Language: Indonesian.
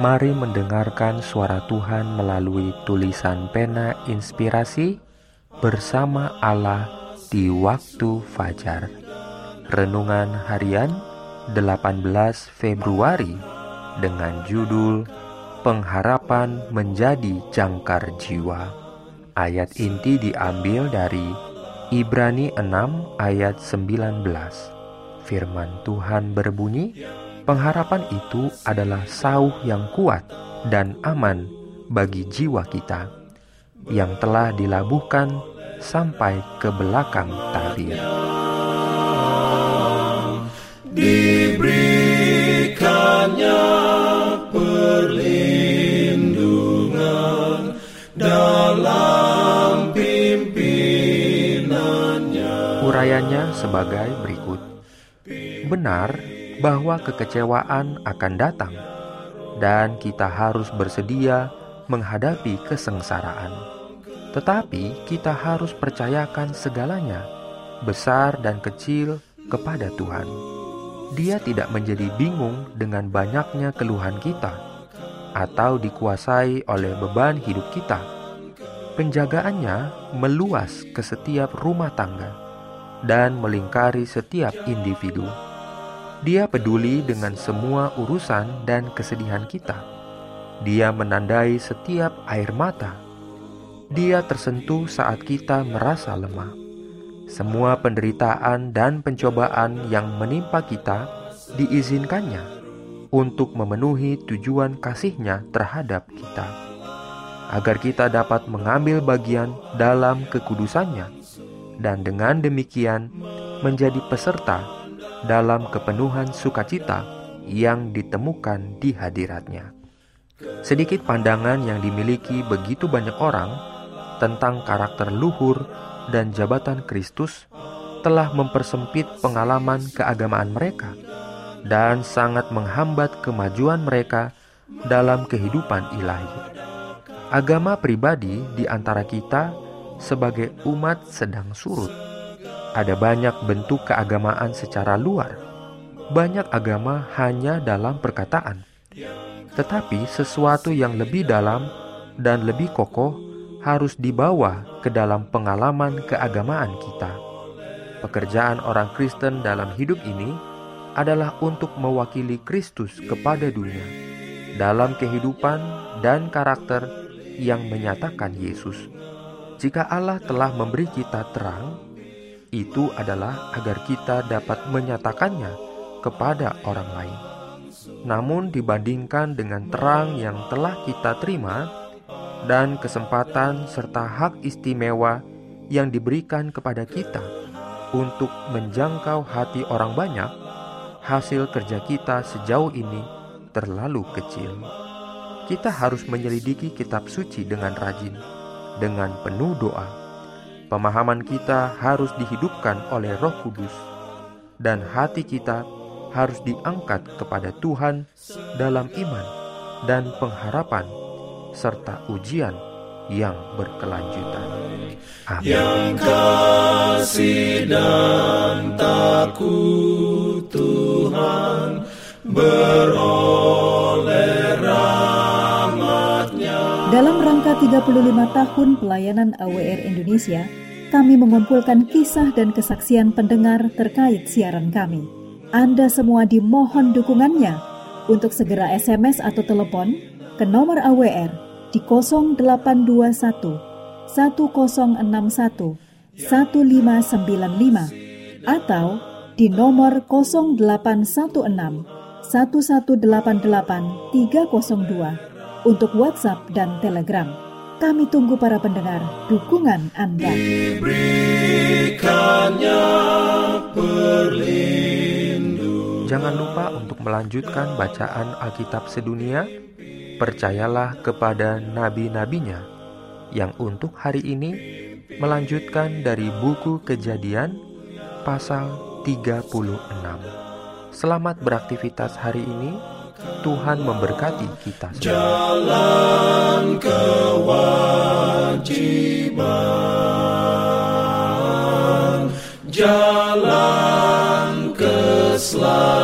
Mari mendengarkan suara Tuhan melalui tulisan pena inspirasi bersama Allah di waktu fajar. Renungan harian 18 Februari dengan judul Pengharapan menjadi jangkar jiwa. Ayat inti diambil dari Ibrani 6 ayat 19. Firman Tuhan berbunyi, Pengharapan itu adalah sauh yang kuat dan aman bagi jiwa kita yang telah dilabuhkan sampai ke belakang tabir. Diberikannya perlindungan dalam pimpinannya. Urayanya sebagai berikut. Benar bahwa kekecewaan akan datang, dan kita harus bersedia menghadapi kesengsaraan. Tetapi kita harus percayakan segalanya, besar dan kecil, kepada Tuhan. Dia tidak menjadi bingung dengan banyaknya keluhan kita, atau dikuasai oleh beban hidup kita. Penjagaannya meluas ke setiap rumah tangga dan melingkari setiap individu. Dia peduli dengan semua urusan dan kesedihan kita. Dia menandai setiap air mata. Dia tersentuh saat kita merasa lemah. Semua penderitaan dan pencobaan yang menimpa kita diizinkannya untuk memenuhi tujuan kasihnya terhadap kita. Agar kita dapat mengambil bagian dalam kekudusannya dan dengan demikian menjadi peserta dalam kepenuhan sukacita yang ditemukan di hadiratnya. Sedikit pandangan yang dimiliki begitu banyak orang tentang karakter luhur dan jabatan Kristus telah mempersempit pengalaman keagamaan mereka dan sangat menghambat kemajuan mereka dalam kehidupan ilahi. Agama pribadi di antara kita sebagai umat sedang surut ada banyak bentuk keagamaan secara luar. Banyak agama hanya dalam perkataan. Tetapi sesuatu yang lebih dalam dan lebih kokoh harus dibawa ke dalam pengalaman keagamaan kita. Pekerjaan orang Kristen dalam hidup ini adalah untuk mewakili Kristus kepada dunia dalam kehidupan dan karakter yang menyatakan Yesus. Jika Allah telah memberi kita terang, itu adalah agar kita dapat menyatakannya kepada orang lain. Namun, dibandingkan dengan terang yang telah kita terima dan kesempatan serta hak istimewa yang diberikan kepada kita untuk menjangkau hati orang banyak, hasil kerja kita sejauh ini terlalu kecil. Kita harus menyelidiki kitab suci dengan rajin, dengan penuh doa Pemahaman kita harus dihidupkan oleh Roh Kudus, dan hati kita harus diangkat kepada Tuhan dalam iman dan pengharapan, serta ujian yang berkelanjutan. Amin. Yang kasih dan takut Tuhan beroleh rahmatnya. Dalam rangka 35 tahun pelayanan AWR Indonesia, kami mengumpulkan kisah dan kesaksian pendengar terkait siaran kami. Anda semua dimohon dukungannya untuk segera SMS atau telepon ke nomor AWR di 0821 1061 1595 atau di nomor 0816 1188 302 untuk WhatsApp dan Telegram. Kami tunggu para pendengar dukungan Anda. Jangan lupa untuk melanjutkan bacaan Alkitab sedunia. percayalah kepada nabi-nabinya yang untuk hari ini melanjutkan dari buku Kejadian pasal 36. Selamat beraktivitas hari ini. Tuhan memberkati kita semua. Jalan kewajiban, jalan keselamatan